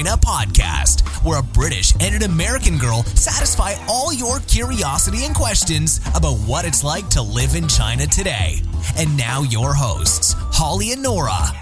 in China podcast, where a British and an American girl satisfy all your curiosity and questions about what it's like to live in China today. And now, your hosts, Holly and Nora.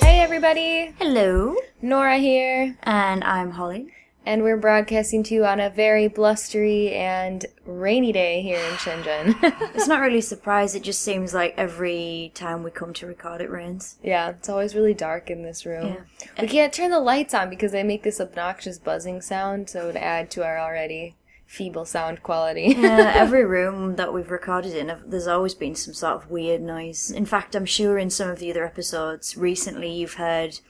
Hey everybody, Hello, Nora here, and I'm Holly. And we're broadcasting to you on a very blustery and rainy day here in Shenzhen. It's not really a surprise, it just seems like every time we come to record it rains. yeah, it's always really dark in this room. Yeah. We can't turn the lights on because they make this obnoxious buzzing sound, so to add to our already feeble sound quality. Yeah, every room that we've recorded in, there's always been some sort of weird noise. In fact, I'm sure in some of the other episodes recently you've heard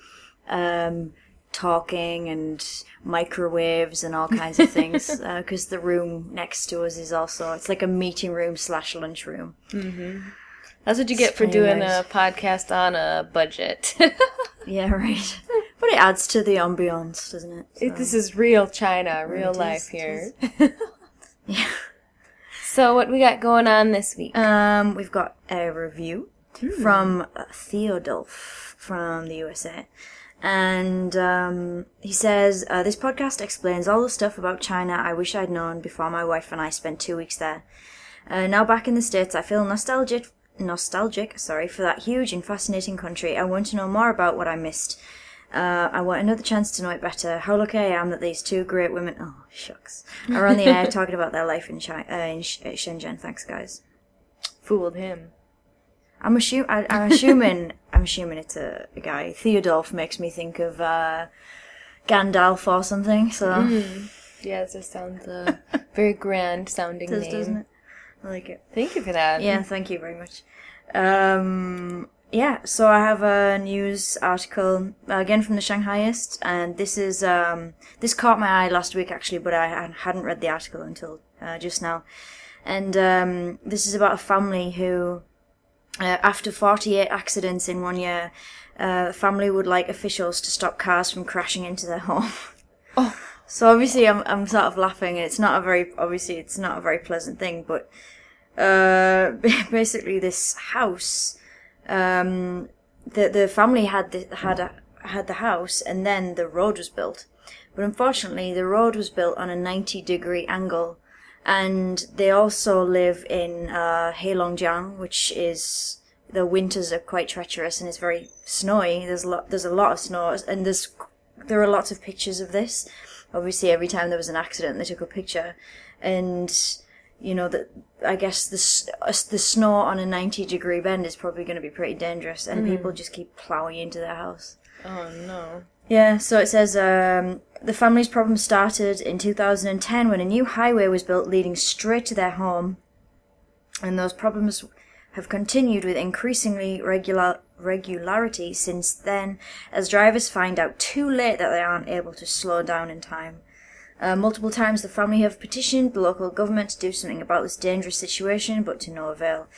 um, talking and microwaves and all kinds of things because the room next to us is also it's like a meeting room slash lunch room. That's what you get for doing pretty a podcast on a budget. Yeah, right. But it adds to the ambiance, doesn't it? So- this is real China, real It is, life it here. Yeah. So what we got going on this week? Um, we've got a review from uh, Theodulf from the USA. And um, he says, uh, This podcast explains all the stuff about China I wish I'd known before my wife and I spent two weeks there. Uh, now back in the States, I feel nostalgic, nostalgic, sorry, for that huge and fascinating country. I want to know more about what I missed. Uh, I want another chance to know it better. How lucky I am that these two great women, oh shucks, are on the air talking about their life in, China, uh, in Sh- uh, Shenzhen. Thanks, guys. Fooled him. I'm assume I, I'm assuming I'm assuming it's a, a guy. Theodulf makes me think of uh, Gandalf or something. So Yeah, it just sounds uh, very grand sounding does, name. doesn't it? I like it. Thank you for that. Yeah, thank you very much. Um, yeah, so I have a news article uh, again from the Shanghaiist, and this is um, this caught my eye last week actually, but I had- hadn't read the article until uh, just now. And um, this is about a family who, uh, after 48 accidents in one year, uh, family would like officials to stop cars from crashing into their home. Oh. So obviously, I'm I'm sort of laughing, and it's not a very obviously it's not a very pleasant thing, but uh, basically this house, um, the the family had the, had a, had the house, and then the road was built. But unfortunately, the road was built on a 90 degree angle, and they also live in uh, Heilongjiang, which is the winters are quite treacherous and it's very snowy. There's a lot there's a lot of snow, and there's there are lots of pictures of this. Obviously, every time there was an accident, they took a picture, and you know that I guess the uh, the snow on a ninety degree bend is probably going to be pretty dangerous, and people just keep plowing into their house. Oh no. Yeah, so it says um, the family's problem started in 2010 when a new highway was built leading straight to their home, and those problems have continued with increasingly regular regularity since then, as drivers find out too late that they aren't able to slow down in time. Uh, multiple times the family have petitioned the local government to do something about this dangerous situation, but to no avail.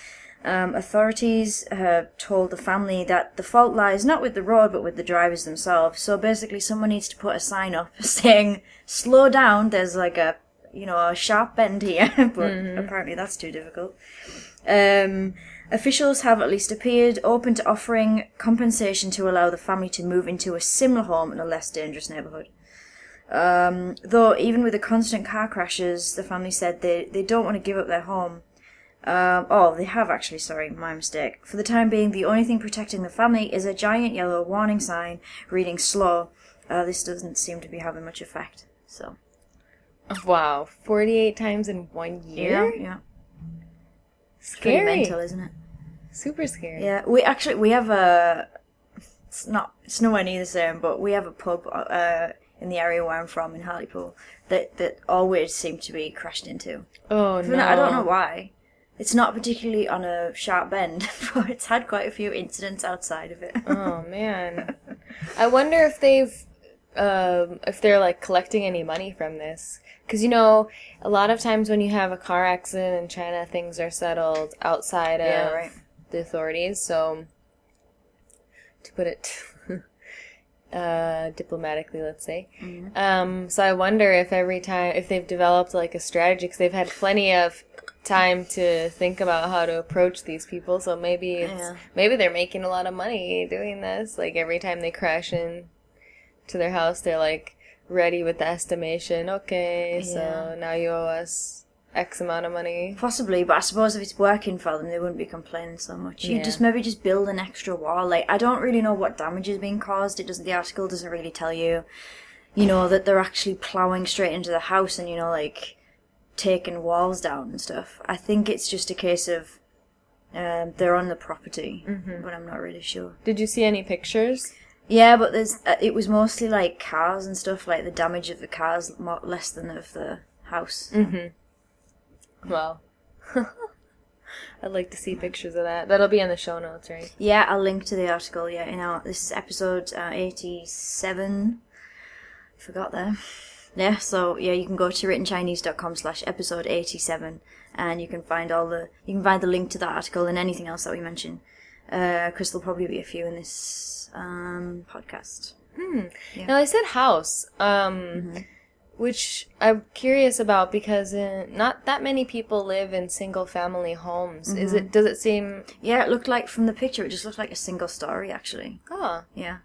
Um, authorities have told the family that the fault lies not with the road but with the drivers themselves. So basically, someone needs to put a sign up saying "slow down." There's like a you know a sharp bend here, but apparently that's too difficult. Um, officials have at least appeared open to offering compensation to allow the family to move into a similar home in a less dangerous neighbourhood. Um, though even with the constant car crashes, the family said they, they don't want to give up their home. Um, oh, they have actually, sorry, my mistake. For the time being, the only thing protecting the family is a giant yellow warning sign reading slow. Uh, this doesn't seem to be having much effect, so. Wow. 48 times in one year? yeah. Pretty Scary. mental, isn't it? Super scary. Yeah, we actually, we have a, it's not, it's nowhere near the same, but we have a pub, uh, in the area where I'm from, in Hartlepool, that, that always seem to be crashed into. Oh no. I don't know why. It's not particularly on a sharp bend, but it's had quite a few incidents outside of it. Oh man. I wonder if they've um, if they're like collecting any money from this. Because you know, a lot of times when you have a car accident in China, things are settled outside of Yeah, right. the authorities. So, to put it uh, diplomatically, let's say. Um, so I wonder if every time, if they've developed like a strategy, because they've had plenty of time to think about how to approach these people. So maybe it's, Yeah. maybe they're making a lot of money doing this. Like every time they crash in to their house, they're like ready with the estimation. Okay, so now you owe us X amount of money. Possibly, but I suppose if it's working for them, they wouldn't be complaining so much. You Yeah. just maybe just build an extra wall. Like I don't really know what damage is being caused. It doesn't. The article doesn't really tell you. You know that they're actually plowing straight into the house and you know like taking walls down and stuff. I think it's just a case of um, they're on the property, but I'm not really sure. Did you see any pictures? Yeah, but there's uh, it was mostly like cars and stuff. Like the damage of the cars more, less than of the house. Well, I'd like to see pictures of that. That'll be in the show notes, right? Yeah, I'll link to the article. Yeah, in our this is episode uh, eighty-seven. Forgot there. Yeah, so yeah, you can go to writtenchinese.com slash episode eighty-seven, and you can find all the you can find the link to that article and anything else that we mention. Because there'll probably be a few in this um, podcast. Hmm. Now I said house, um, which I'm curious about because uh, not that many people live in single-family homes. Is it? Does it seem? Yeah, it looked like from the picture, it just looked like a single story actually. Oh, Yeah.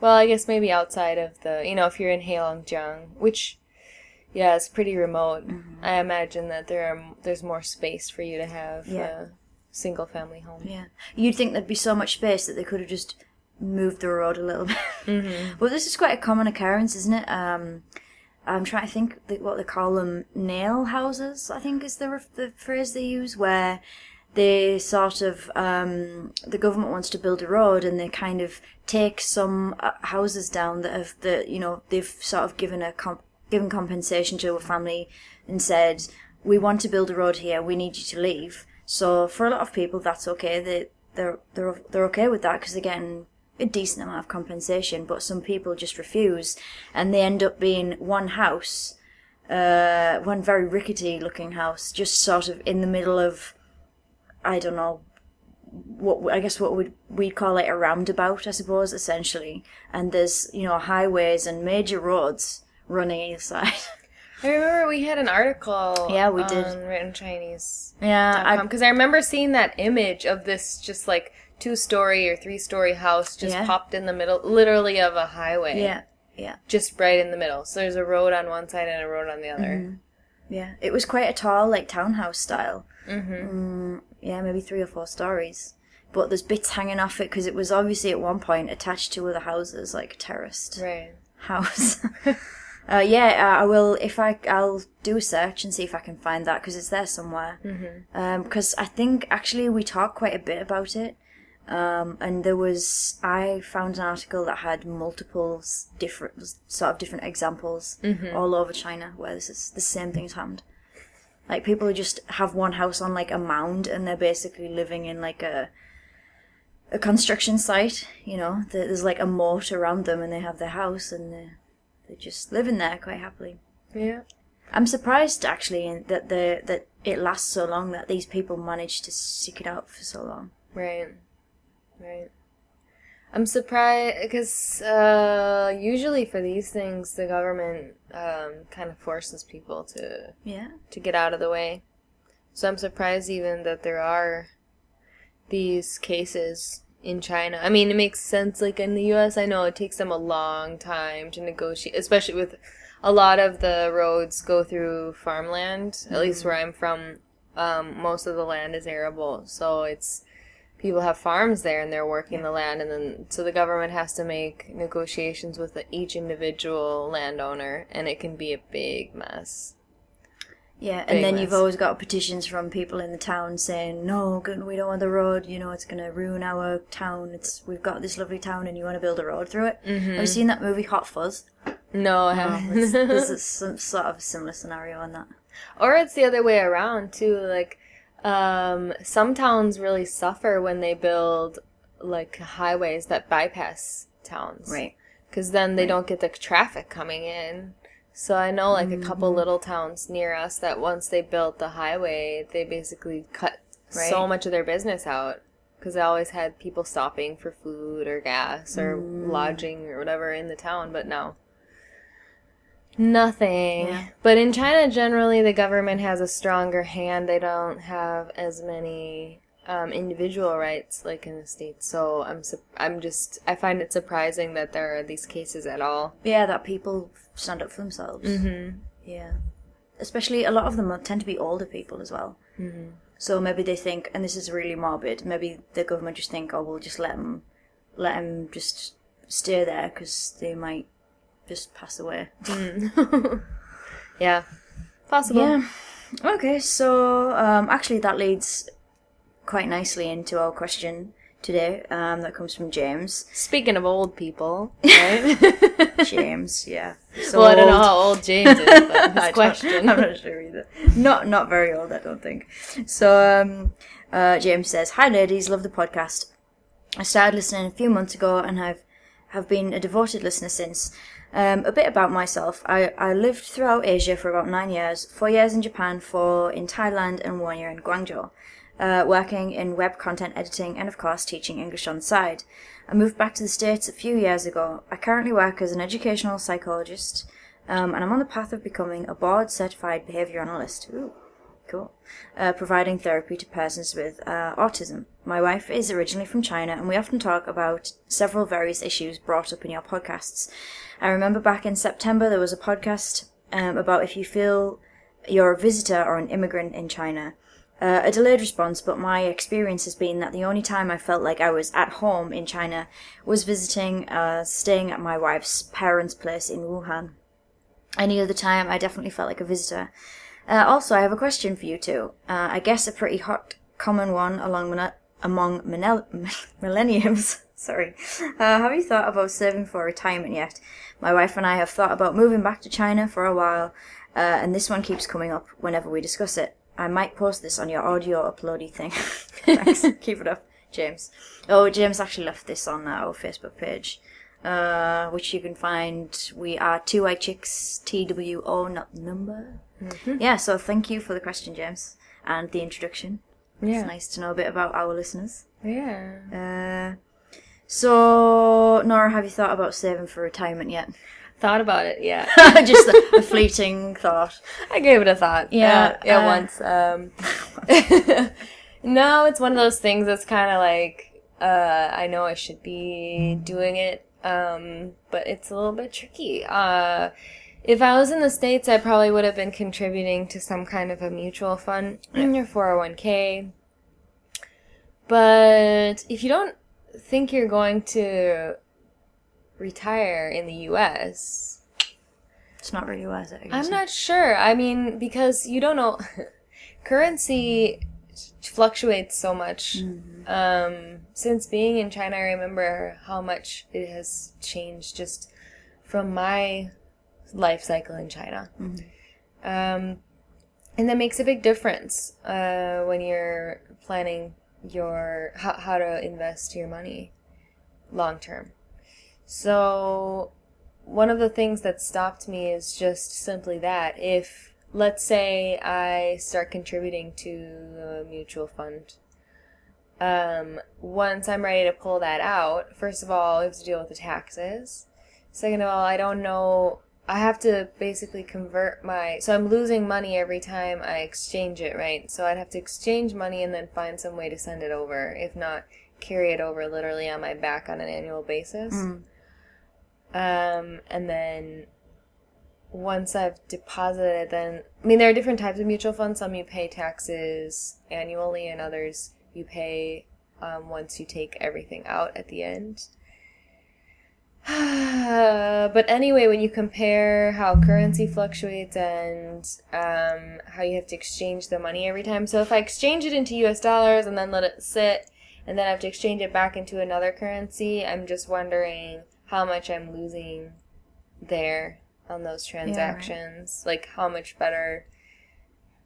well, I guess maybe outside of the, you know, if you're in Heilongjiang, which, yeah, it's pretty remote. I imagine that there are there's more space for you to have Yeah. a single-family home. Yeah. You'd think there'd be so much space that they could have just moved the road a little bit. Mm-hmm. Well, this is quite a common occurrence, isn't it? Um, I'm trying to think what they call them nail houses, I think is the, the phrase they use, where they sort of, um, the government wants to build a road and they kind of take some uh, houses down that have, that you know, they've sort of given a comp- given compensation to a family and said, we want to build a road here, we need you to leave. So for a lot of people, that's okay. They they're they're they're okay with that because getting a decent amount of compensation. But some people just refuse, and they end up being one house, uh, one very rickety looking house, just sort of in the middle of, I don't know. What I guess what would we call it a roundabout, I suppose, essentially. And there's you know highways and major roads running either side. I remember we had an article. Yeah, we did. Written Chinese. yeah, I, because I remember seeing that image of this just like two story or three story house just Yeah. popped in the middle, literally of a highway. yeah, yeah. Just right in the middle. So there's a road on one side and a road on the other. Mm-hmm. Yeah, it was quite a tall, like townhouse style. Mm-hmm. yeah, maybe three or four stories. But there's bits hanging off it because it was obviously at one point attached to other houses, like a terraced Right. house. uh, yeah, uh, I will. If I, I'll do a search and see if I can find that because it's there somewhere. Because I think actually we talked quite a bit about it. Um, and there was, I found an article that had multiple different, sort of different examples all over China where this is the same thing has happened. Like people who just have one house on like a mound and they're basically living in like a, a construction site, you know, there's like a moat around them and they have their house and they're, they're just living there quite happily. Yeah. I'm surprised actually that the that it lasts so long that these people manage to stick it out for so long. Right. Right. I'm surprised because uh, usually for these things, the government um, kind of forces people to Yeah. to get out of the way. So I'm surprised even that there are these cases in China. I mean, it makes sense. Like in the U.S., I know it takes them a long time to negotiate, especially with a lot of the roads go through farmland. At least where I'm from, um, most of the land is arable, so it's people have farms there and they're working the land, and then so the government has to make negotiations with each individual landowner, and it can be a big mess. Yeah, and then mess. you've always got petitions from people in the town saying, "No, we don't want the road. You know, it's going to ruin our town. It's we've got this lovely town, and you want to build a road through it." Mm-hmm. Have you seen that movie Hot Fuzz? No, I haven't. There's, there's a, some sort of similar scenario on that. Or it's the other way around too. Like, um, some towns really suffer when they build like highways that bypass towns, Right. Because then they don't get the traffic coming in. So I know like a couple Mm-hmm. little towns near us that once they built the highway, they basically cut so much of their business out because they always had people stopping for food or gas or lodging or whatever in the town, but no. Nothing. Yeah. But in China, generally, the government has a stronger hand. They don't have as many um, individual rights like in the states. So I'm sup- I'm just I find it surprising that there are these cases at all. Yeah, that people stand up for themselves. Mm-hmm. Yeah. Especially a lot of them tend to be older people as well. Mm-hmm. So maybe they think, and this is really morbid, maybe the government just think, oh, we'll just let them, let them just stay there because they might just pass away. Yeah, possible. Yeah. Okay, so um, actually that leads quite nicely into our question today. Um, that comes from James. Speaking of old people, right? James, yeah. So well, I don't know old. how old James is, but I his don't- question. I'm not sure either. Not not very old, I don't think. So um, uh, James says, "Hi ladies, love the podcast. I started listening a few months ago and have have been a devoted listener since. Um, a bit about myself. I, I lived throughout Asia for about nine years, four years in Japan, four in Thailand, and one year in Guangzhou, uh, working in web content editing and, of course, teaching English on the side. I moved back to the States a few years ago. I currently work as an educational psychologist, um, and I'm on the path of becoming a board certified behavior analyst. Ooh, Uh, providing therapy to persons with uh, autism. My wife is originally from China, and we often talk about several various issues brought up in your podcasts. I remember back in September there was a podcast um, about if you feel you're a visitor or an immigrant in China. Uh, a delayed response, but my experience has been that the only time I felt like I was at home in China was visiting, uh, staying at my wife's parents' place in Wuhan. Any other time, I definitely felt like a visitor. Uh, also, I have a question for you two. Uh, I guess a pretty hot, common one along among millenn- millenniums. Sorry. Uh, have you thought about saving for retirement yet? My wife and I have thought about moving back to China for a while, uh, and this one keeps coming up whenever we discuss it. I might post this on your audio uploady thing. Thanks. Keep it up, James. Oh, James actually left this on our Facebook page, uh, which you can find. We are two white chicks, TWO, not the number. Yeah, so thank you for the question, James, and the introduction. Yeah. It's nice to know a bit about our listeners. Yeah. Uh, so, Nora, have you thought about saving for retirement yet? Thought about it, yeah. Just a, a fleeting thought. I gave it a thought. Yeah, Uh, yeah, uh, once. Um, no, it's one of those things that's kind of like, uh, I know I should be doing it, um, but it's a little bit tricky. Uh, if I was in the States, I probably would have been contributing to some kind of a mutual fund in your 401k. But if you don't think you're going to retire in the US, It's not really it. I guess. I'm not sure. I mean, because you don't know, currency fluctuates so much. Um, since being in China, I remember how much it has changed just from my life cycle in China. Um, and that makes a big difference uh, when you're planning your how, how to invest your money long term. So one of the things that stopped me is just simply that if let's say I start contributing to a mutual fund um, once I'm ready to pull that out, first of all, I have to deal with the taxes. Second of all, I don't know. I have to basically convert my. So I'm losing money every time I exchange it, right? So I'd have to exchange money and then find some way to send it over. If not, carry it over literally on my back on an annual basis. Um, and then once I've deposited it, then I mean there are different types of mutual funds. Some you pay taxes annually, and others you pay um, once you take everything out at the end. but anyway, when you compare how currency fluctuates and um, how you have to exchange the money every time, so if I exchange it into U.S. dollars and then let it sit, and then I have to exchange it back into another currency, I'm just wondering how much I'm losing there on those transactions. Like how much better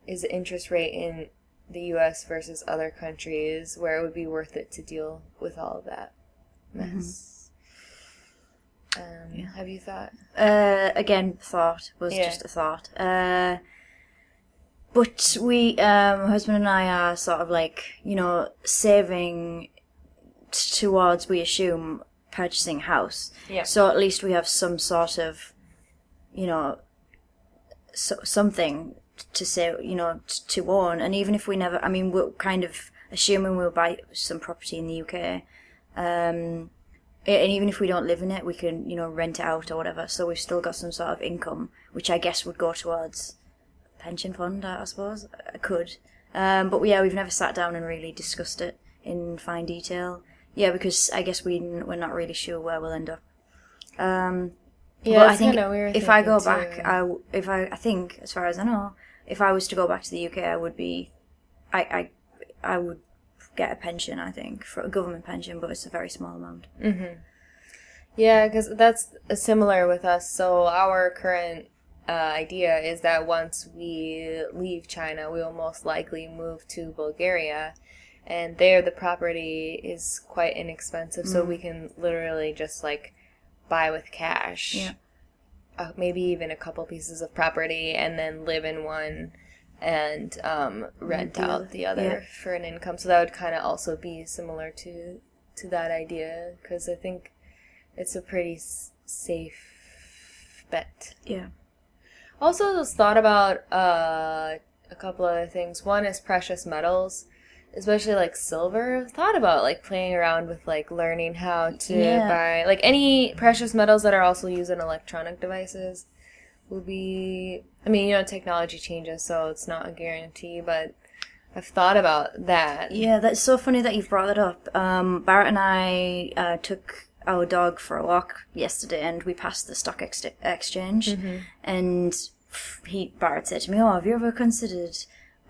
is the interest rate in the US versus other countries where it would be worth it to deal with all of that mess. Um, Have you thought? Uh, again, thought was Yeah. just a thought. Uh, but we, um, my husband and I are sort of like, you know, saving t- towards we assume purchasing a house. Yeah. So at least we have some sort of, you know, so, something to say, you know, t- to own. And even if we never, I mean, we're kind of assuming we'll buy some property in the UK. Um, and even if we don't live in it, we can, you know, rent it out or whatever. So we've still got some sort of income, which I guess would go towards a pension fund, I I suppose. I could. Um, but yeah, we've never sat down and really discussed it in fine detail. Yeah, because I guess we we're not really sure where we'll end up. Um, Yeah, but I think if I go thinking back, too. I if I I think as far as I know, if I was to go back to the UK, I would be, I I I would get a pension. I think for a government pension, but it's a very small amount. Yeah, because that's similar with us. So our current uh, idea is that once we leave China, we will most likely move to Bulgaria, and there the property is quite inexpensive, so we can literally just like buy with cash. Yeah. Uh, maybe even a couple pieces of property, and then live in one. And um, rent the out other. the other Yeah. for an income, so that would kind of also be similar to to that idea because I think it's a pretty s- safe bet. Yeah. Also, just thought about uh, a couple other things. One is precious metals, especially like silver. I've thought about like playing around with like learning how to Yeah. buy like any precious metals that are also used in electronic devices. Will be. I mean, you know, technology changes, so it's not a guarantee, but I've thought about that. Yeah, that's so funny that you've brought that up. Um, Barrett and I uh, took our dog for a walk yesterday, and we passed the stock ex- exchange, and he Barrett said to me, "Oh, have you ever considered,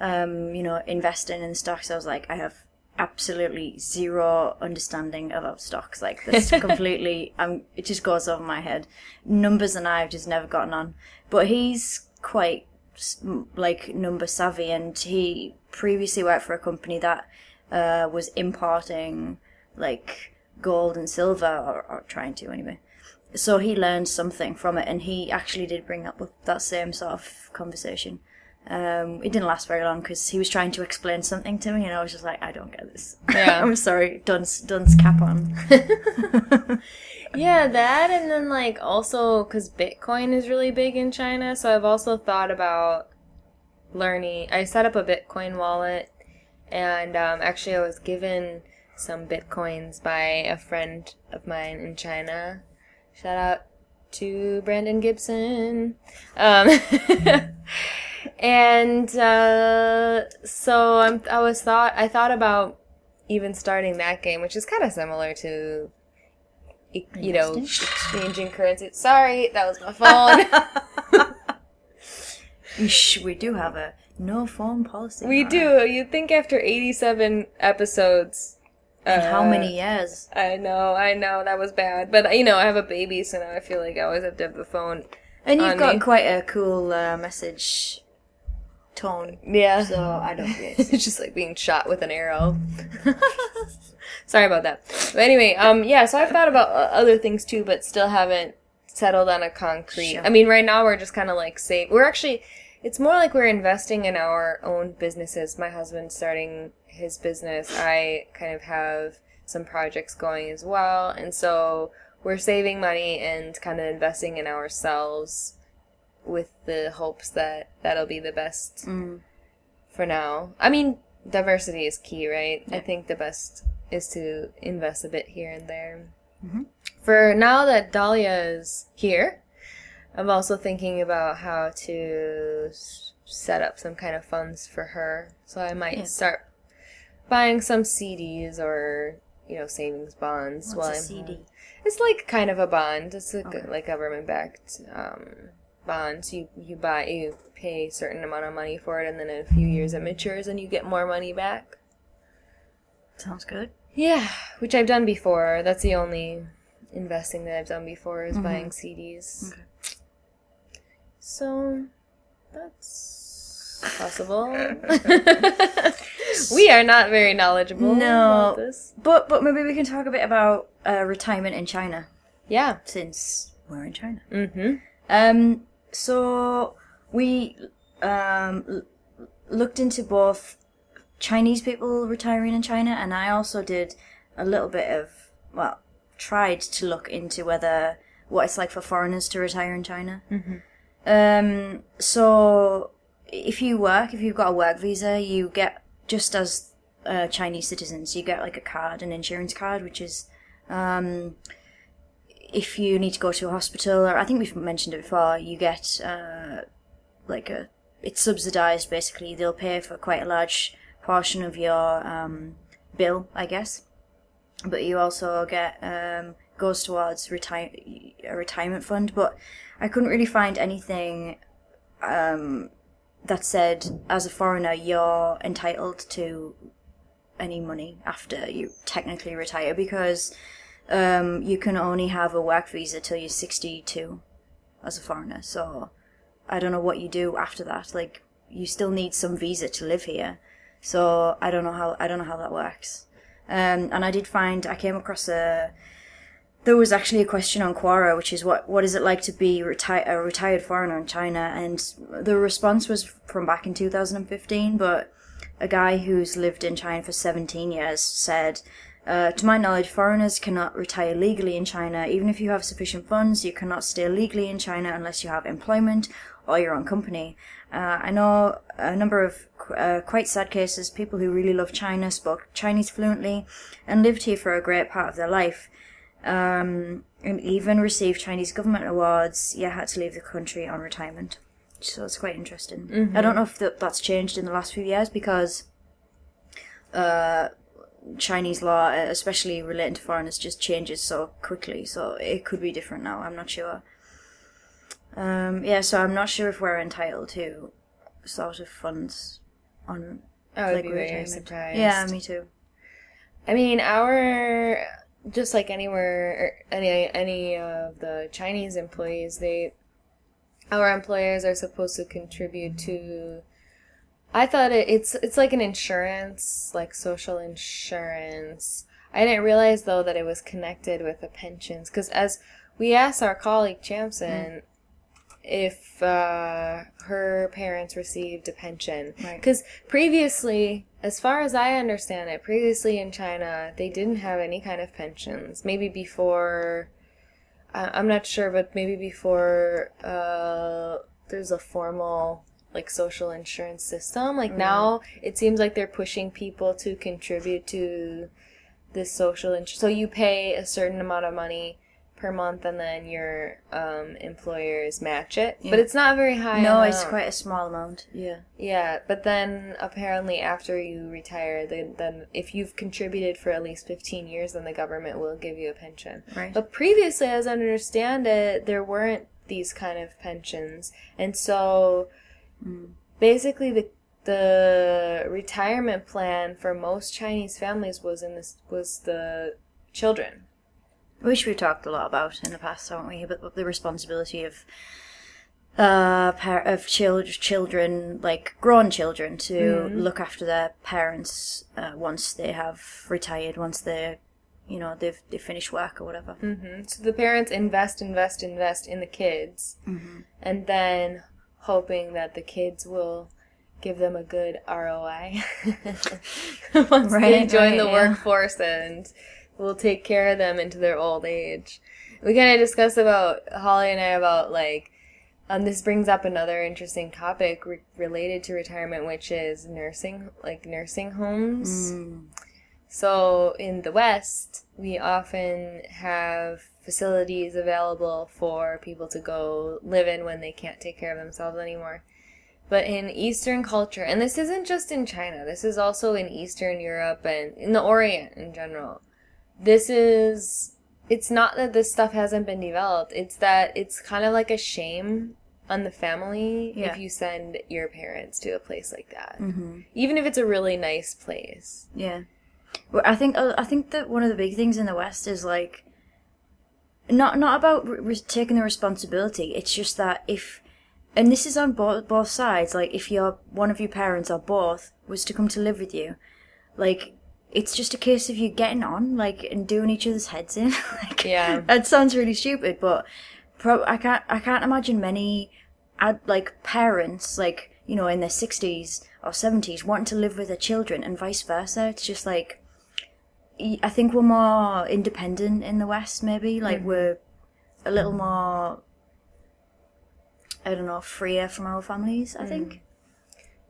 um, you know, investing in stocks?" I was like, "I have." Absolutely zero understanding about stocks. Like this, completely. Um, it just goes over my head. Numbers and I have just never gotten on. But he's quite like number savvy and he previously worked for a company that uh, was importing like gold and silver or, or trying to anyway so he learned something from it and he actually did bring up that same sort of conversation um, it didn't last very long because he was trying to explain something to me and i was just like i don't get this Yeah. i'm sorry dunce dunce cap on Yeah, that and then like also because Bitcoin is really big in China, so I've also thought about learning. I set up a Bitcoin wallet, and um, actually I was given some Bitcoins by a friend of mine in China. Shout out to Brandon Gibson. Um, and uh, so I'm, I was thought I thought about even starting that game, which is kind of similar to you know exchanging currency. Sorry, that was my phone. We do have a no phone policy we do. You'd think after eighty-seven episodes. in how uh, many years I know, I know that was bad, but you know I have a baby, so now I feel like I always have to have the phone. and you've got me. quite a cool uh, message tone Yeah. so i don't get. it's just like being shot with an arrow. Sorry about that. But anyway, um, yeah. So I've thought about uh, other things too, but still haven't settled on a concrete. Sure. I mean, right now we're just kind of like save. We're actually, it's more like we're investing in our own businesses. My husband's starting his business. I kind of have some projects going as well, and so we're saving money and kind of investing in ourselves with the hopes that that'll be the best Mm. for now. I mean, diversity is key, right? I think the best is to invest a bit here and there. For now that Dahlia is here, I'm also thinking about how to s- set up some kind of funds for her. So I might Yeah. start buying some CDs or you know savings bonds. What's while a I'm CD? home. It's like kind of a bond. It's a, Okay. like government backed um, bonds. You you buy you pay a certain amount of money for it, and then in a few years it matures, and you get more money back. Sounds good. Yeah, which I've done before. That's the only investing that I've done before is buying CDs. Okay. So that's possible. we are not very knowledgeable No. about this. But but maybe we can talk a bit about uh, retirement in China Yeah. since we're in China. Mm-hmm. Um, so we um l- looked into both Chinese people retiring in China, and I also did a little bit of well, tried to look into whether what it's like for foreigners to retire in China. Um, so if you work, if you've got a work visa, you get just as uh, Chinese citizens, you get like a card, an insurance card, which is um, if you need to go to a hospital, or I think we've mentioned it before, you get uh, like a it's subsidized basically. They'll pay for quite a large portion of your um, bill, I guess, but you also get um, goes towards retire a retirement fund. But I couldn't really find anything um, that said as a foreigner you're entitled to any money after you technically retire because um, you can only have a work visa till you're 62 as a foreigner. So I don't know what you do after that. Like you still need some visa to live here. So I don't know how I don't know how that works. Um, and I did find I came across a there was actually a question on Quora, which is what what is it like to be reti- a retired foreigner in China? And the response was from back in 2015, but a guy who's lived in China for 17 years said, uh, to my knowledge, foreigners cannot retire legally in China. Even if you have sufficient funds, you cannot stay legally in China unless you have employment or your own company. Uh, I know a number of uh, quite sad cases, people who really love China, spoke Chinese fluently, and lived here for a great part of their life. Um, and even received Chinese government awards, yet had to leave the country on retirement. So it's quite interesting. I don't know if that that's changed in the last few years because uh, Chinese law, especially relating to foreigners, just changes so quickly. So it could be different now. I'm not sure. Um, yeah, so I'm not sure if we're entitled to sort of funds on. I would like, be very surprised. Yeah, me too. I mean, our just like anywhere, any any of the Chinese employees, they our employers are supposed to contribute to. I thought it, it's it's like an insurance, like social insurance. I didn't realize though that it was connected with the pensions because as we asked our colleague Champson if uh, her parents received a pension Right. because previously as far as i understand it previously in china they didn't have any kind of pensions maybe before I- i'm not sure but maybe before uh, there's a formal like social insurance system like now it seems like they're pushing people to contribute to this social insurance so you pay a certain amount of money per month and then your um, employers match it but it's not very high No, it's quite a small amount. Yeah. Yeah, but then apparently after you retire, then, then if you've contributed for at least 15 years, then the government will give you a pension. Right. But previously, as I understand it, there weren't these kind of pensions. And so basically the the retirement plan for most Chinese families was in this was the children. Which we've talked a lot about in the past, haven't we? But the responsibility of uh par- of chil- children, like grown children, to look after their parents uh, once they have retired, once they, you know, they've they finished work or whatever. hmm So the parents invest, invest, invest in the kids, and then hoping that the kids will give them a good ROI once they join right, the yeah. workforce and we'll take care of them into their old age. We kind of discussed about Holly and I about like. Um, this brings up another interesting topic re- related to retirement, which is nursing, like nursing homes. So in the West, we often have facilities available for people to go live in when they can't take care of themselves anymore. But in Eastern culture, and this isn't just in China, this is also in Eastern Europe and in the Orient in general. This is, it's not that this stuff hasn't been developed, it's that it's kind of like a shame on the family Yeah. if you send your parents to a place like that. Mm-hmm. Even if it's a really nice place. Yeah. Well, I think I think that one of the big things in the West is like not not about re- taking the responsibility. It's just that if, and this is on both both sides. Like if your one of your parents or both was to come to live with you, like it's just a case of you getting on, like and doing each other's heads in. like, Yeah. that sounds really stupid, but pro- I can't I can't imagine many, ad- like parents like you know in their sixties or seventies wanting to live with their children and vice versa. It's just like I think we're more independent in the West. Maybe like we're a little more. I don't know, freer from our families. I mm. think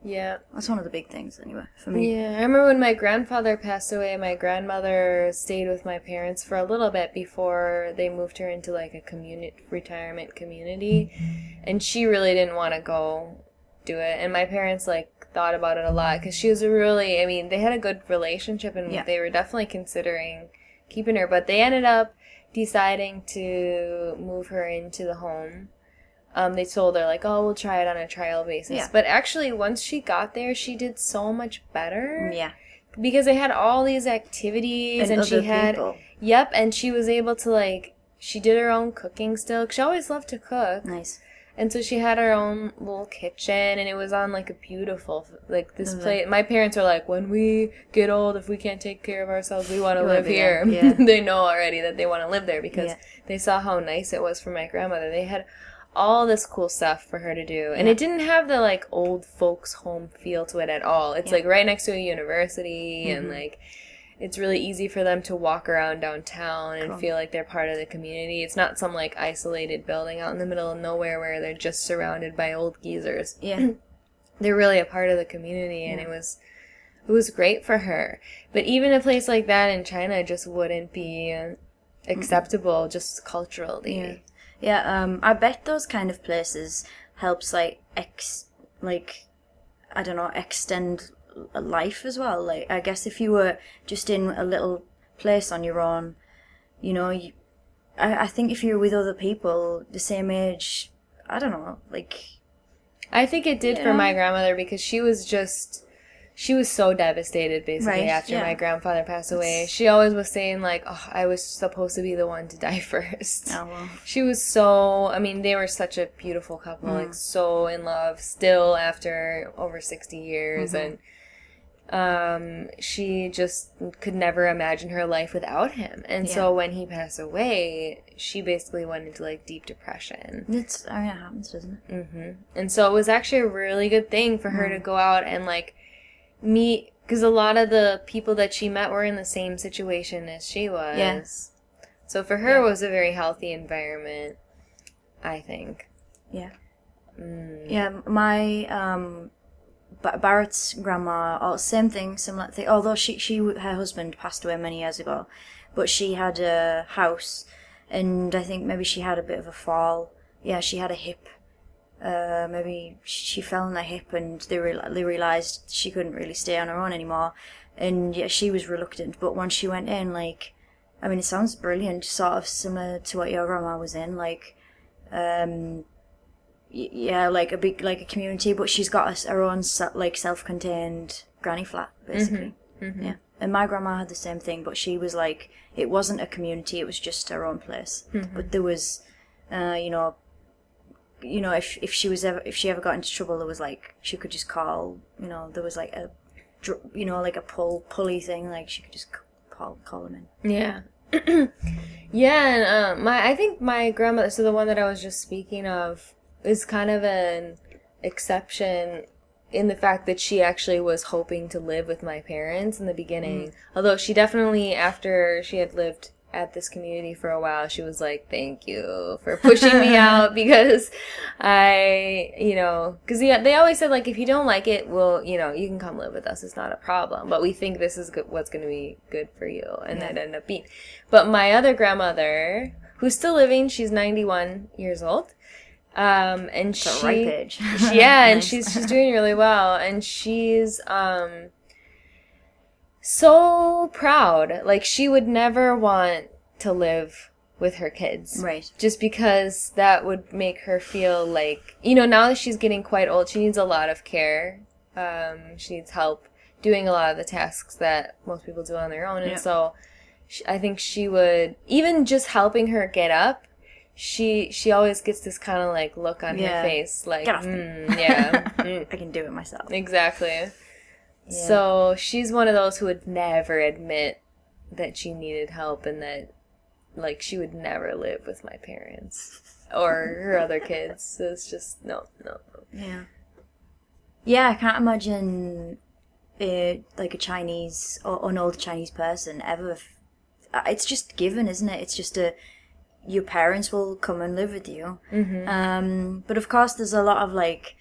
Yeah. that's one of the big things, anyway, for me. Yeah, I remember when my grandfather passed away, my grandmother stayed with my parents for a little bit before they moved her into like a community retirement community. Mm-hmm. And she really didn't want to go do it. And my parents like thought about it a lot cuz she was a really, I mean, they had a good relationship and Yeah. they were definitely considering keeping her, but they ended up deciding to move her into the home. Um, they told her like, "Oh, we'll try it on a trial basis." Yeah. But actually, once she got there, she did so much better Yeah, because they had all these activities and, and, she had people. yep, and she was able to like she did her own cooking still. She always loved to cook, Nice. And so she had her own little kitchen, and it was on like a beautiful like this Mhm. place. My parents are like, when we get old, if we can't take care of ourselves, we want to live here. yeah. they know already that they want to live there because Yeah. they saw how nice it was for my grandmother. They had all this cool stuff for her to do, and Yeah. it didn't have the like old folks home feel to it at all. It's like right next to a university, and Mhm. like it's really easy for them to walk around downtown and Cool. feel like they're part of the community. It's not some like isolated building out in the middle of nowhere where they're just surrounded by old geezers. Yeah. They're really a part of the community, and Yeah. it was it was great for her. But even a place like that in China just wouldn't be acceptable just culturally. Yeah. Yeah, um, I bet those kind of places helps like ex like I don't know extend life as well. Like I guess if you were just in a little place on your own, you know, you, I I think if you're with other people the same age, I don't know, like I think it did for my grandmother because she was just she was so devastated basically Right, after yeah. my grandfather passed away. She always was saying like, "Oh, I was supposed to be the one to die first. oh well, She was so I mean, they were such a beautiful couple, Mm. like so in love still after over 60 years Mm-hmm. and um she just could never imagine her life without him. And so when he passed away, she basically went into like deep depression. it's I mean it happens, doesn't it? Mm-hmm. And so it was actually a really good thing for her to go out and like meet because a lot of the people that she met were in the same situation as she was. Yeah. So for her, Yeah. it was a very healthy environment, I think. Yeah. Mm. Yeah, my um, Barrett's grandma, oh, same thing, similar thing. Although she, she, her husband passed away many years ago, but she had a house, and I think maybe she had a bit of a fall. Yeah, she had a hip. Uh, maybe she fell on her hip, and they real they realized she couldn't really stay on her own anymore, and yeah, she was reluctant. But once she went in, like, I mean, it sounds brilliant, sort of similar to what your grandma was in, like, um yeah, like a big like a community, but she's got her own like self-contained granny flat basically. Mhm. Yeah, and my grandma had the same thing, but she was like it wasn't a community; it was just her own place. But there was, uh, you know, you know, if if she was ever if she ever got into trouble, there was like she could just call. You know, there was like a, you know, like a pull pulley thing, like she could just call call them in. Yeah. yeah, and um, my I think my grandmother, so the one that I was just speaking of, is kind of an exception in the fact that she actually was hoping to live with my parents in the beginning. Mm. Although she definitely, after she had lived at this community for a while, she was like, "Thank you for pushing me out because I, you know, because they, they always said like if you don't like it, well, you know, you can come live with us. It's not a problem. But we think this is good, what's going to be good for you, and that ended up being. But my other grandmother, who's still living, she's ninety one years old. Um, and It's she, yeah, and she's she's doing really well, and she's um so proud. Like she would never want to live with her kids, right. just because that would make her feel like you know now that she's getting quite old, she needs a lot of care. Um, she needs help doing a lot of the tasks that most people do on their own, and Yeah. so sh I think she would even just helping her get up. She she always gets this kind of like look on Yeah. her face, like Get off me. mm, yeah, mm, I can do it myself. exactly. So she's one of those who would never admit that she needed help and that like she would never live with my parents or her other kids. So it's just no, no, no. Yeah. Yeah, I can't imagine uh, like a Chinese or an old Chinese person ever. f- uh, It's just given, isn't it? It's just a your parents will come and live with you. Mm-hmm. Um, but of course, there's a lot of like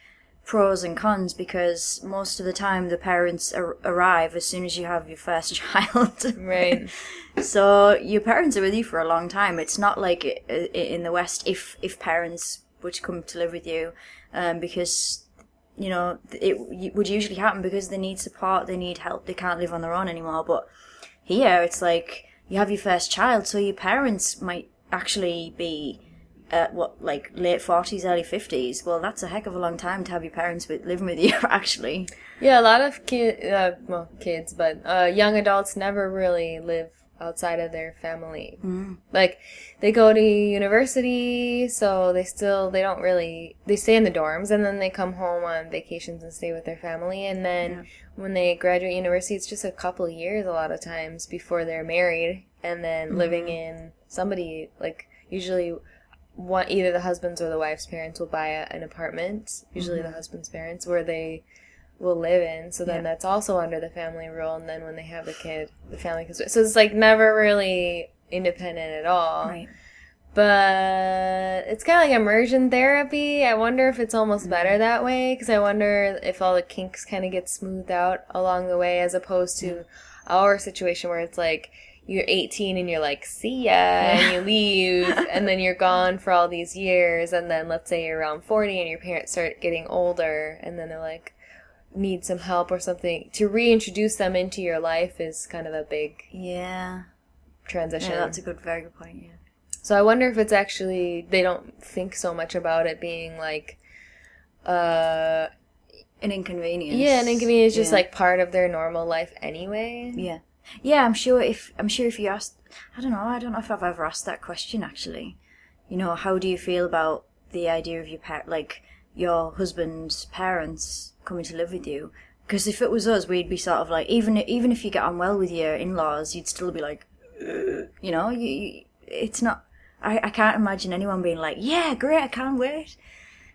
pros and cons because most of the time the parents ar- arrive as soon as you have your first child. Right. So your parents are with you for a long time. It's not like in the West if if parents to come to live with you, um, because you know it would usually happen because they need support, they need help, they can't live on their own anymore. But here it's like you have your first child, so your parents might actually be. at what like late forties, early fifties? Well, that's a heck of a long time to have your parents with, living with you. Actually, Yeah, a lot of kid, uh, well, kids, but uh, young adults never really live outside of their family. Mm. Like, they go to university, so they still they don't really they stay in the dorms, and then they come home on vacations and stay with their family, and then when they graduate university, it's just a couple years a lot of times before they're married, and then mm-hmm. living in somebody like usually one either the husband's or the wife's parents will buy a, an apartment usually the mm-hmm. husband's parents where they will live in. So then Yeah. that's also under the family rule and then when they have the kid the family comes so it's like never really independent at all. Right? but it's kind of like immersion therapy. I wonder if it's almost mm-hmm. better that way because i wonder if all the kinks kind of get smoothed out along the way as opposed to our situation where it's like you're 18 and you're like see ya and you leave and then you're gone for all these years and then let's say you're around 40 and your parents start getting older and then they're like need some help or something to reintroduce them into your life is kind of a big Yeah, transition yeah, that's a good, very good point. Yeah. so I wonder if it's actually they don't think so much about it being like uh an inconvenience. yeah, an inconvenience is just like part of their normal life anyway. yeah, yeah. I'm sure if I'm sure if you asked, I don't know. I don't know if I've ever asked that question actually. You know, how do you feel about the idea of your par- like your husband's parents coming to live with you? Because if it was us, we'd be sort of like even even if you get on well with your in-laws, you'd still be like, "Ugh," you know, you, you it's not. I, I can't imagine anyone being like, yeah, great, I can't wait.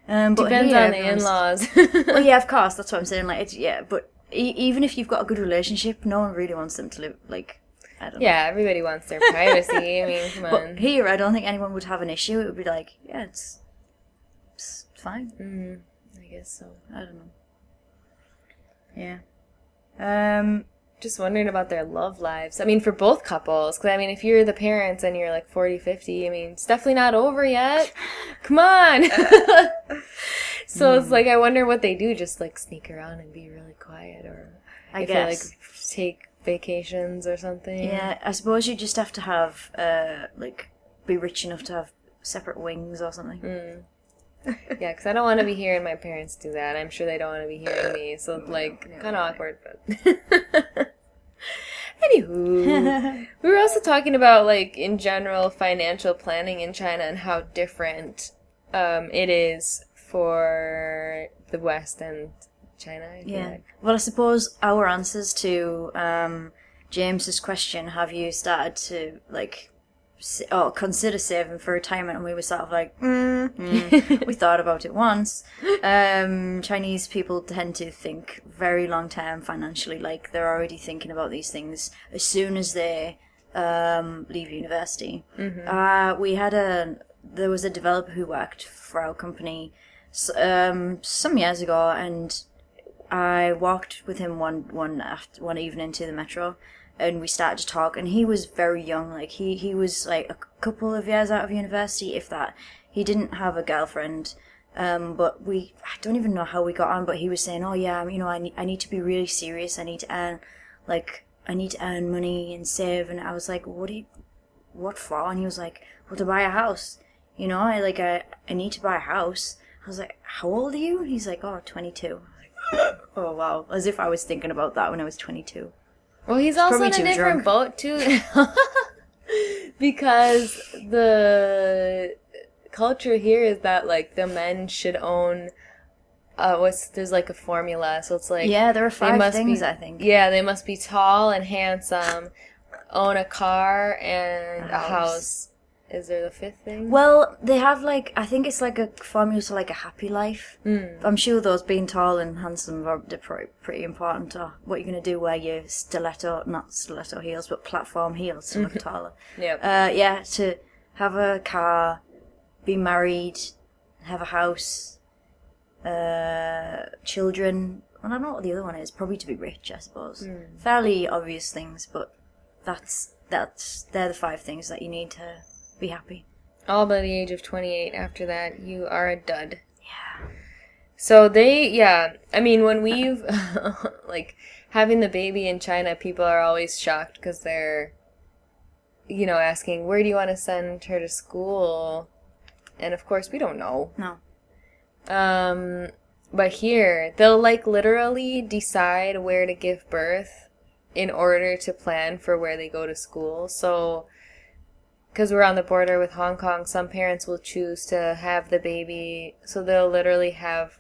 Um, but Depends here, on the in-laws. well, yeah, of course. That's what I'm saying. Like, it's, yeah, but e- even if you've got a good relationship, no one really wants them to live. Like, I don't know. yeah, everybody wants their privacy. I mean, come on. But here, I don't think anyone would have an issue. It would be like, yeah, it's, it's fine. Mm, I guess so. I don't know. Yeah. Um. Just wondering about their love lives. I mean, for both couples. Because, I mean, if you're the parents and you're like 40, 50, I mean, it's definitely not over yet. Come on. so Hmm. it's like, I wonder what they do. Just like sneak around and be really quiet. Or I if guess. they like take vacations or something. Yeah. I suppose you just have to have, uh, like, be rich enough to have separate wings or something. Mm. Yeah, because I don't want to be hearing my parents do that. I'm sure they don't want to be hearing me. So, like, kind of awkward. But Anywho, we were also talking about, like, in general, financial planning in China and how different um, it is for the West and China. I Yeah. like. Well, I suppose our answers to um, James's question: Have you started to like, or consider saving for retirement? And we were sort of like, mm, mm. we thought about it once. Um, Chinese people tend to think very long term financially. Like they're already thinking about these things as soon as they um, leave university. Uh, we had a there was a developer who worked for our company um, some years ago, and I walked with him one one after one evening to the metro, and we started to talk. And he was very young, like he he was like a couple of years out of university, if that. He didn't have a girlfriend, um, but we I don't even know how we got on. But he was saying, "Oh yeah, you know, I need I need to be really serious. I need to earn, like I need to earn money and save." And I was like, "What do you, what for?" And he was like, "Well, to buy a house." You know, I like I I need to buy a house. I was like, "How old are you?" And he's like, "Oh, 22." Oh wow! As if I was thinking about that when I was 22. Well, he's also in a different boat, too. because the culture here is that, like, the men should own. Uh, what's there's like a formula, so it's like Yeah, there are they five must things be, I think. Yeah, they must be tall and handsome, own a car and A a house. Is there the fifth thing? Well, they have like I think it's like a formula to like a happy life. Mm. I'm sure those being tall and handsome are pretty, pretty important to what you're gonna do. Wear your stiletto, not stiletto heels, but platform heels to look taller. Yep. Uh, yeah, to have a car, be married, have a house, uh, children. And I don't know what the other one is. Probably to be rich, I suppose. Fairly obvious things, but that's that's they're the five things that you need to be happy. All by the age of 28. After that, you are a dud. Yeah. So they, yeah. I mean, when we've, like, having the baby in China, people are always shocked because they're, you know, asking, where do you want to send her to school? And of course, we don't know. No. Um, but here, they'll, like, literally decide where to give birth in order to plan for where they go to school. So, because we're on the border with Hong Kong, some parents will choose to have the baby, so they'll literally have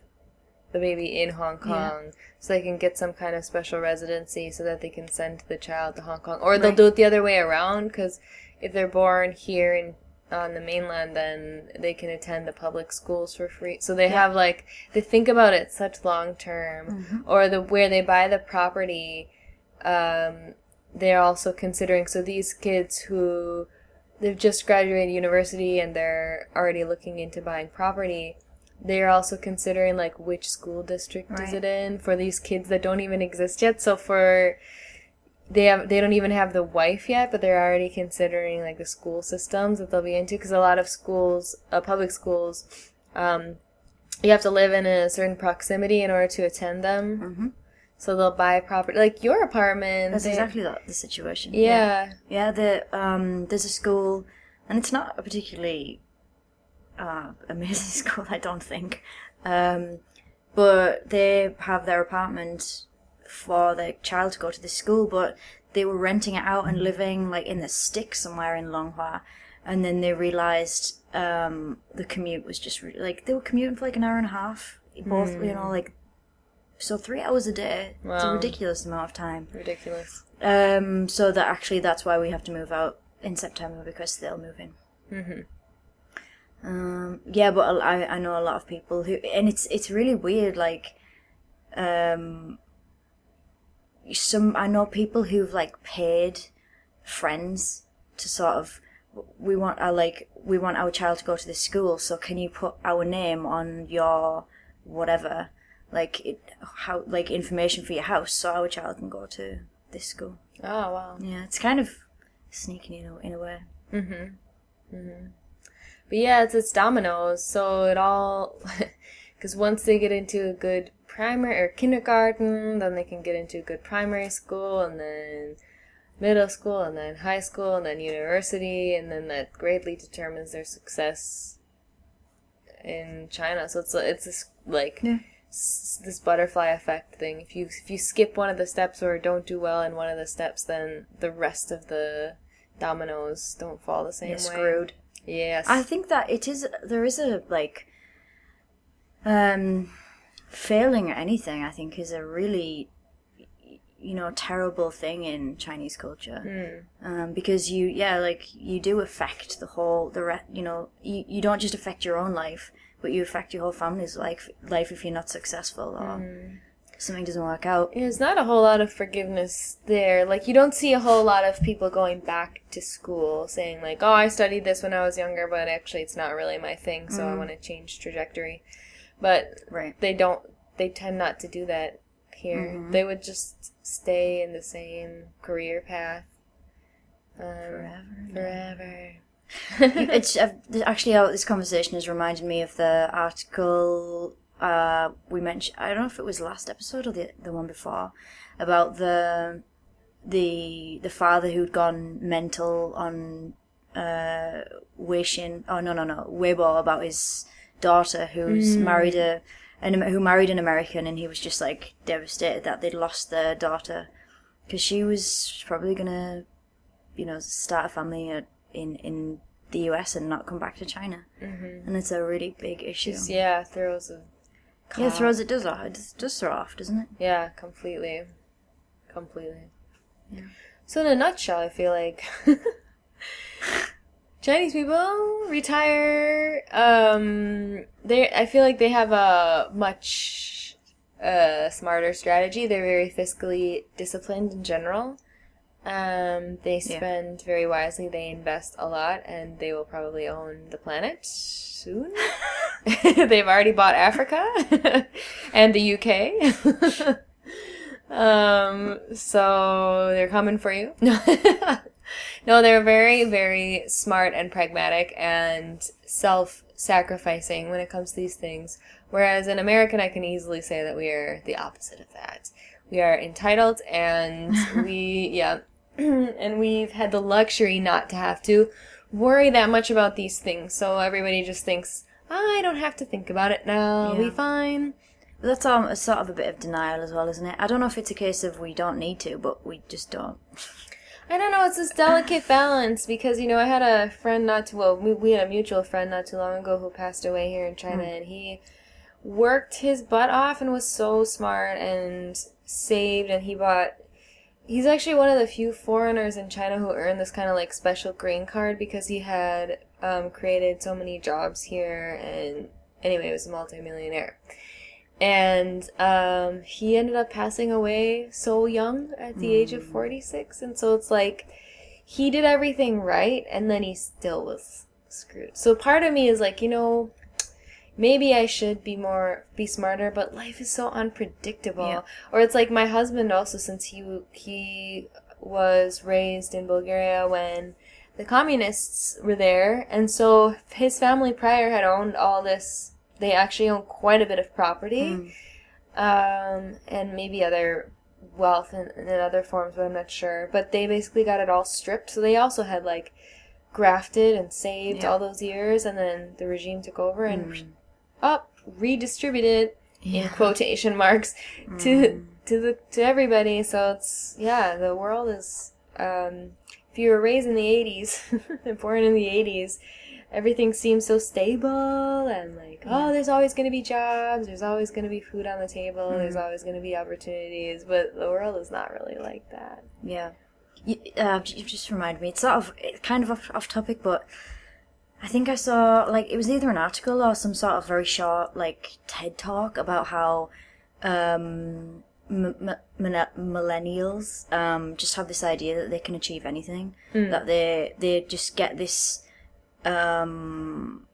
the baby in Hong Kong, so they can get some kind of special residency, so that they can send the child to Hong Kong, or they'll Right. do it the other way around, because if they're born here in on the mainland, then they can attend the public schools for free. So they have like they think about it such long term, or the where they buy the property. Um, they're also considering so these kids who they've just graduated university and they're already looking into buying property they're also considering like which school district is it in for these kids that don't even exist yet. So for they have they don't even have the wife yet but they're already considering like the school systems that they'll be into because a lot of schools uh, public schools um, you have to live in a certain proximity in order to attend them. Mhm. So they'll buy property like your apartment That's they- exactly the, the situation. yeah Yeah, the um, there's a school, and it's not a particularly uh, amazing school, I don't think. Um, but they have their apartment for the child to go to the school, but they were renting it out and living like in the sticks somewhere in Longhua, and then they realized um, the commute was just re- like they were commuting for like an hour and a half, both you know like. So three hours a day. It's a ridiculous amount of time. ridiculous Um, so that actually that's why we have to move out in September because they'll move in. Mhm. Um, yeah, but I I know a lot of people who and it's it's really weird. Like, um, some I know people who've like paid friends to sort of we want our like we want our child to go to this school, so can you put our name on your whatever like it, how like information for your house so our child can go to this school. oh wow Yeah, it's kind of sneaking in a, in a way. Mm-hmm. Mm-hmm. But yeah, it's it's dominoes. So it all because once they get into a good primary or kindergarten, then they can get into a good primary school, and then middle school, and then high school, and then university, and then that greatly determines their success in China. So it's it's this like Yeah. S- this butterfly effect thing. If you if you skip one of the steps or don't do well in one of the steps, then the rest of the dominoes don't fall the same You're way. screwed. Yes. I think that it is there is a like um failing at anything I think is a really you know terrible thing in Chinese culture um, because you yeah like you do affect the whole the re- you know you, you don't just affect your own life but you affect your whole family's life life if you're not successful or something doesn't work out There's not a whole lot of forgiveness there. Like you don't see a whole lot of people going back to school saying like, "Oh, I studied this when I was younger, but actually it's not really my thing, so I want to change trajectory." But right they don't they tend not to do that here. Mm-hmm. They would just stay in the same career path um, forever forever. It's uh, actually how this conversation has reminded me of the article uh, we mentioned. I don't know if it was last episode or the the one before about the the the father who'd gone mental on uh, Weixin. Oh no no no Weibo about his daughter who's married a an, who married an American and he was just like devastated that they'd lost their daughter because she was probably gonna you know start a family at, in in the US and not come back to China, mm-hmm. and it's a really big issue. Just, yeah, throws a yeah, it throws it does off. It does, does throw off, doesn't it? Yeah, completely. Completely. So in a nutshell, I feel like Chinese people retire. Um, they I feel like they have a much uh, smarter strategy. They're very fiscally disciplined in general. Um, they Yeah. spend very wisely. They invest a lot, and they will probably own the planet soon. They've already bought Africa and the UK. um, so they're coming for you. no, they're very, very smart and pragmatic and self-sacrificing when it comes to these things. Whereas in American, I can easily say that we are the opposite of that. We are entitled and we, yeah, and we've had the luxury not to have to worry that much about these things. So everybody just thinks, I don't have to think about it now. I'll be fine. That's um, a sort of a bit of denial as well, isn't it? I don't know if it's a case of we don't need to, but we just don't. I don't know. It's this delicate balance because you know I had a friend not too well. We, we had a mutual friend not too long ago who passed away here in China, and he worked his butt off and was so smart and saved, and he bought. He's actually one of the few foreigners in China who earned this kind of like special green card because he had um, created so many jobs here, and anyway, he was a multimillionaire. And um, he ended up passing away so young at the age of 46. And so it's like he did everything right and then he still was screwed. So part of me is like, you know, maybe I should be more be smarter, but life is so unpredictable. Yeah. Or it's like my husband also since he he was raised in Bulgaria when the communists were there and so his family prior had owned all this they actually own quite a bit of property um, and maybe other wealth in, in other forms but i'm not sure but they basically got it all stripped so they also had like grafted and saved Yeah. all those years and then the regime took over and up redistributed in quotation marks to to the to everybody. So it's yeah the world is um if you were raised in the 80s and born in the 80s everything seems so stable and like oh there's always going to be jobs there's always going to be food on the table there's always going to be opportunities but the world is not really like that. Yeah. You, uh, you just reminded me. It's sort of it's kind of off, off topic, but I think I saw like it was either an article or some sort of very short like TED talk about how um, m- m- millennials um, just have this idea that they can achieve anything. That they they just get this. Um,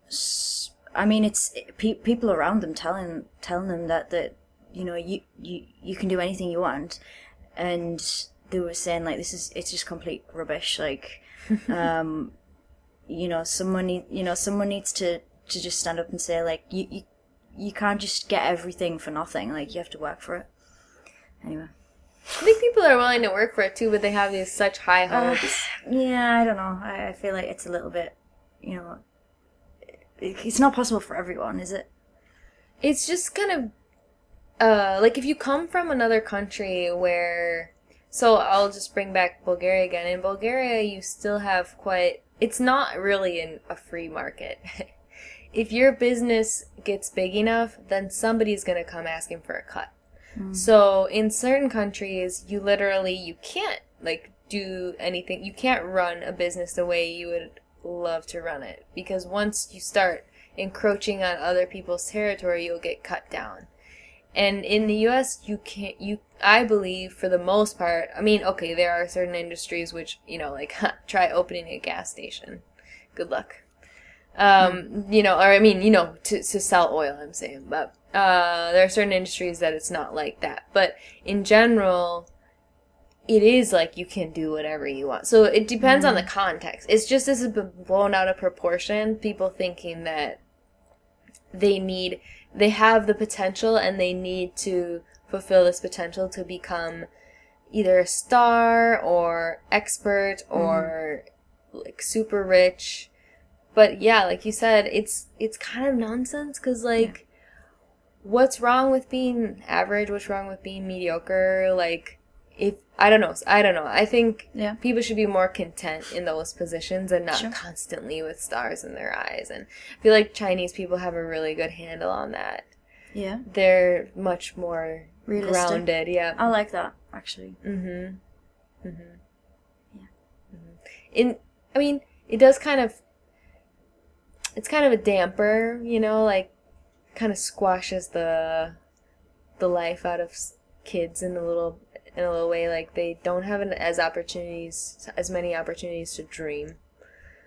I mean, it's pe- people around them telling telling them that that you know you you you can do anything you want, and they were saying like this is it's just complete rubbish. Like, um, you know, someone need, you know someone needs to to just stand up and say like you you you can't just get everything for nothing. Like you have to work for it. Anyway. i think people are willing to work for it too but they have these such high hopes Yeah, I don't know. I, I feel like it's a little bit, you know, it, it's not possible for everyone, is it? it's just kind of uh like if you come from another country where so I'll just bring back Bulgaria again. In Bulgaria you still have quite it's not really in a free market. if your business gets big enough, then somebody's going to come asking for a cut. Hmm. So in certain countries you literally you can't like do anything. You can't run a business the way you would love to run it because once you start encroaching on other people's territory, you'll get cut down. And in the US, you can't, you, I believe for the most part, I mean, okay, there are certain industries which, you know, like, try opening a gas station. Good luck. Um, you know, or I mean, you know, to, to sell oil, I'm saying, but, uh, there are certain industries that it's not like that. But in general, it is like you can do whatever you want. So it depends on the context. It's just this has been blown out of proportion. People thinking that they need, they have the potential and they need to fulfill this potential to become either a star or expert mm-hmm. or like super rich. But yeah, like you said, it's it's kind of nonsense because like, what's wrong with being average? What's wrong with being mediocre? Like, if I don't know, I don't know. I think Yeah. people should be more content in those positions and not Sure. constantly with stars in their eyes. And I feel like Chinese people have a really good handle on that. Yeah. They're much more Realistic. grounded. Yeah. I like that, actually. Mm-hmm. Mm-hmm. Yeah. In, I mean, it does kind of it's kind of a damper, you know, like kind of squashes the the life out of kids in a little in a little way. Like they don't have an, as opportunities as many opportunities to dream.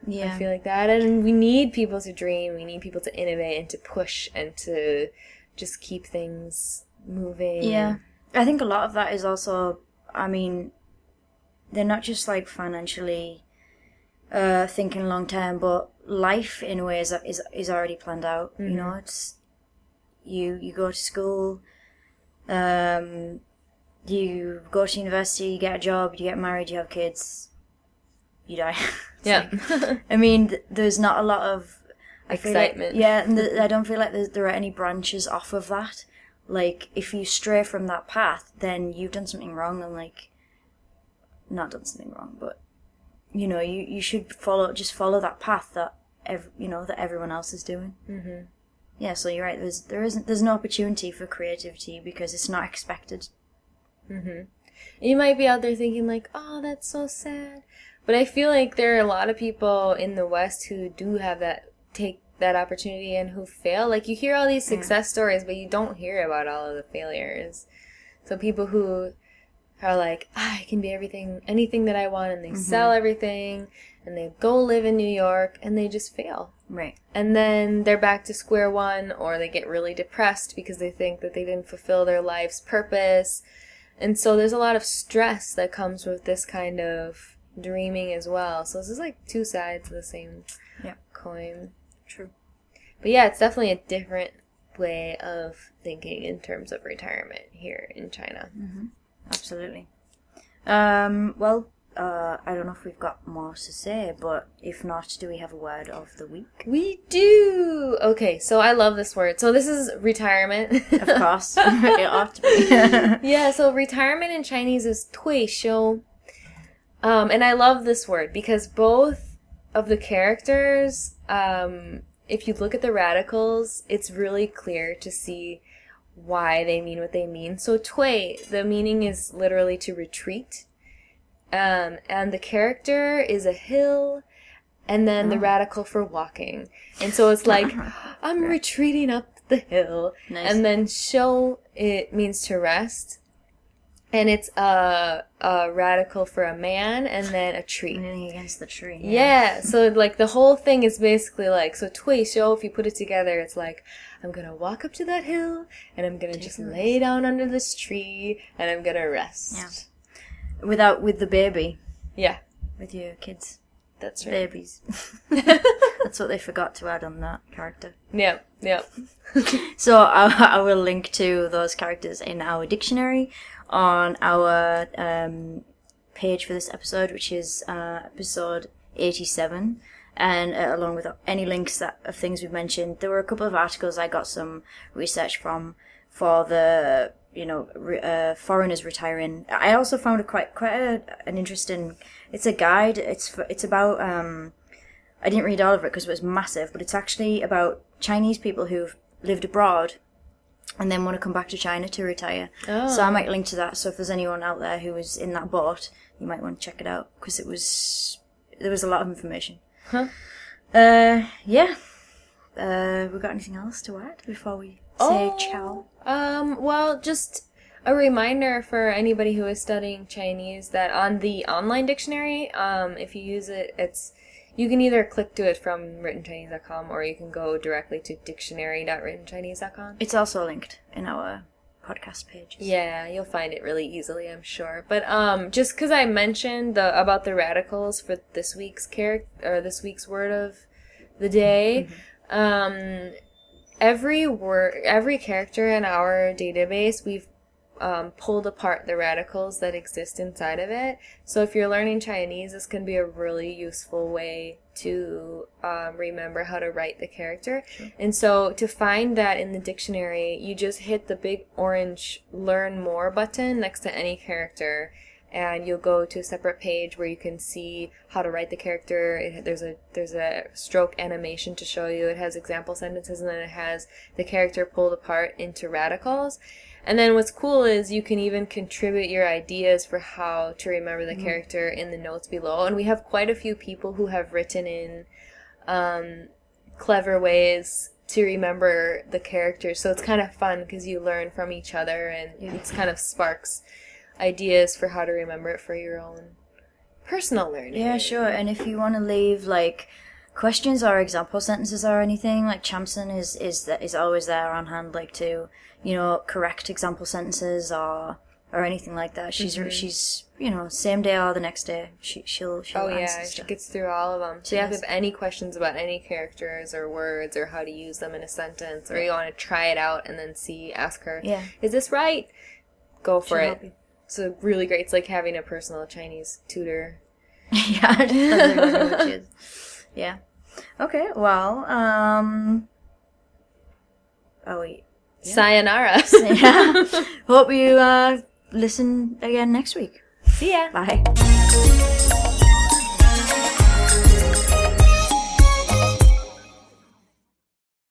Yeah. I feel like that, and we need people to dream. We need people to innovate and to push and to just keep things moving. Yeah. I think a lot of that is also, I mean, they're not just like financially uh, thinking long term, but life in a way is, is, is already planned out. You know, it's, you, you go to school, um, you go to university, you get a job, you get married, you have kids, you die. Yeah. like- I mean, th- there's not a lot of I feel like- Excitement. yeah, and th- I don't feel like there's, there are any branches off of that. Like, if you stray from that path, then you've done something wrong, and like, not done something wrong, but you know, you you should follow just follow that path that ev- you know that everyone else is doing. Mm-hmm. Yeah, so you're right. There's there isn't there's no opportunity for creativity because it's not expected. Mm-hmm. you might be out there thinking like, "Oh, that's so sad," but I feel like there are a lot of people in the West who do have that take that opportunity and who fail. Like you hear all these mm. success stories, but you don't hear about all of the failures. So people who are like, ah, I can be everything, anything that I want, and they mm-hmm. sell everything, and they go live in New York, and they just fail. Right. And then they're back to square one, or they get really depressed because they think that they didn't fulfill their life's purpose. And so there's a lot of stress that comes with this kind of dreaming as well. So this is like two sides of the same Yep. coin. True. But yeah, it's definitely a different way of thinking in terms of retirement here in China. Absolutely. Um. Well Uh, I don't know if we've got more to say, but if not, do we have a word of the week? We do! Okay, so I love this word. So this is retirement. Of course, it ought to be. yeah, so retirement in Chinese is 退休. Um, and I love this word because both of the characters, um, if you look at the radicals, it's really clear to see why they mean what they mean. So 退, the meaning is literally to retreat. um, and the character is a hill and then the radical for walking. And so it's like, I'm retreating up the hill. Nice. And then xiu, it means to rest. And it's a, a radical for a man and then a tree. Leaning against the tree. Yeah, so like the whole thing is basically like so 退休 if you put it together it's like I'm to walk up to that hill and I'm going to just lay down under this tree and I'm to rest. Yeah. Without with the baby, Yeah, with your kids, that's right. babies. That's what they forgot to add on that character. Yeah, yeah. So I, I will link to those characters in our dictionary on our um, page for this episode, which is uh, episode 87. And uh, along with any links that of things we've mentioned, there were a couple of articles I got some research from for the you know re, uh, foreigners retiring. I also found a quite quite a, an interesting. It's a guide. It's for, it's about. Um, I didn't read all of it because it was massive, but it's actually about Chinese people who've lived abroad and then want to come back to China to retire. Oh. So I might link to that. So if there's anyone out there who was in that boat, you might want to check it out because it was there was a lot of information. Huh. Uh, yeah. Uh, we got anything else to add before we say Oh. ciao? Um, well, just a reminder for anybody who is studying Chinese that on the online dictionary, um, if you use it, it's you can either click to it from writtenchinese.com or you can go directly to dictionary.writtenchinese.com. It's also linked in our podcast page. Yeah, you'll find it really easily, I'm sure. But um, just because I mentioned the about the radicals for this week's character or this week's word of the day, um, every word, every character in our database, we've um, pulled apart the radicals that exist inside of it. So if you're learning Chinese, this can be a really useful way to um, remember how to write the character. And so to find that in the dictionary, you just hit the big orange Learn More button next to any character. And you'll go to a separate page where you can see how to write the character. It, there's a there's a stroke animation to show you. It has example sentences, and then it has the character pulled apart into radicals. And then what's cool is you can even contribute your ideas for how to remember the character in the notes below. And we have quite a few people who have written in um, clever ways to remember the characters. So it's kind of fun because you learn from each other and it's kind of sparks ideas for how to remember it for your own personal learning. Yeah, sure. And if you want to leave like questions or example sentences or anything, like Chamson is is that is always there on hand, like to you know correct example sentences or or anything like that. She's mm-hmm. she's you know same day or the next day. She she'll she'll Oh yeah, she gets through all of them. So if you have any questions about any characters or words or how to use them in a sentence, or you want to try it out and then see, ask her, Yeah. is this right? Go for She'll it. So really great. It's like having a personal Chinese tutor. yeah, it doesn't really know what she is. Yeah. Okay. Well. Um. Oh wait. Sayonara. Yeah. Hope you uh listen again next week. See ya. Bye.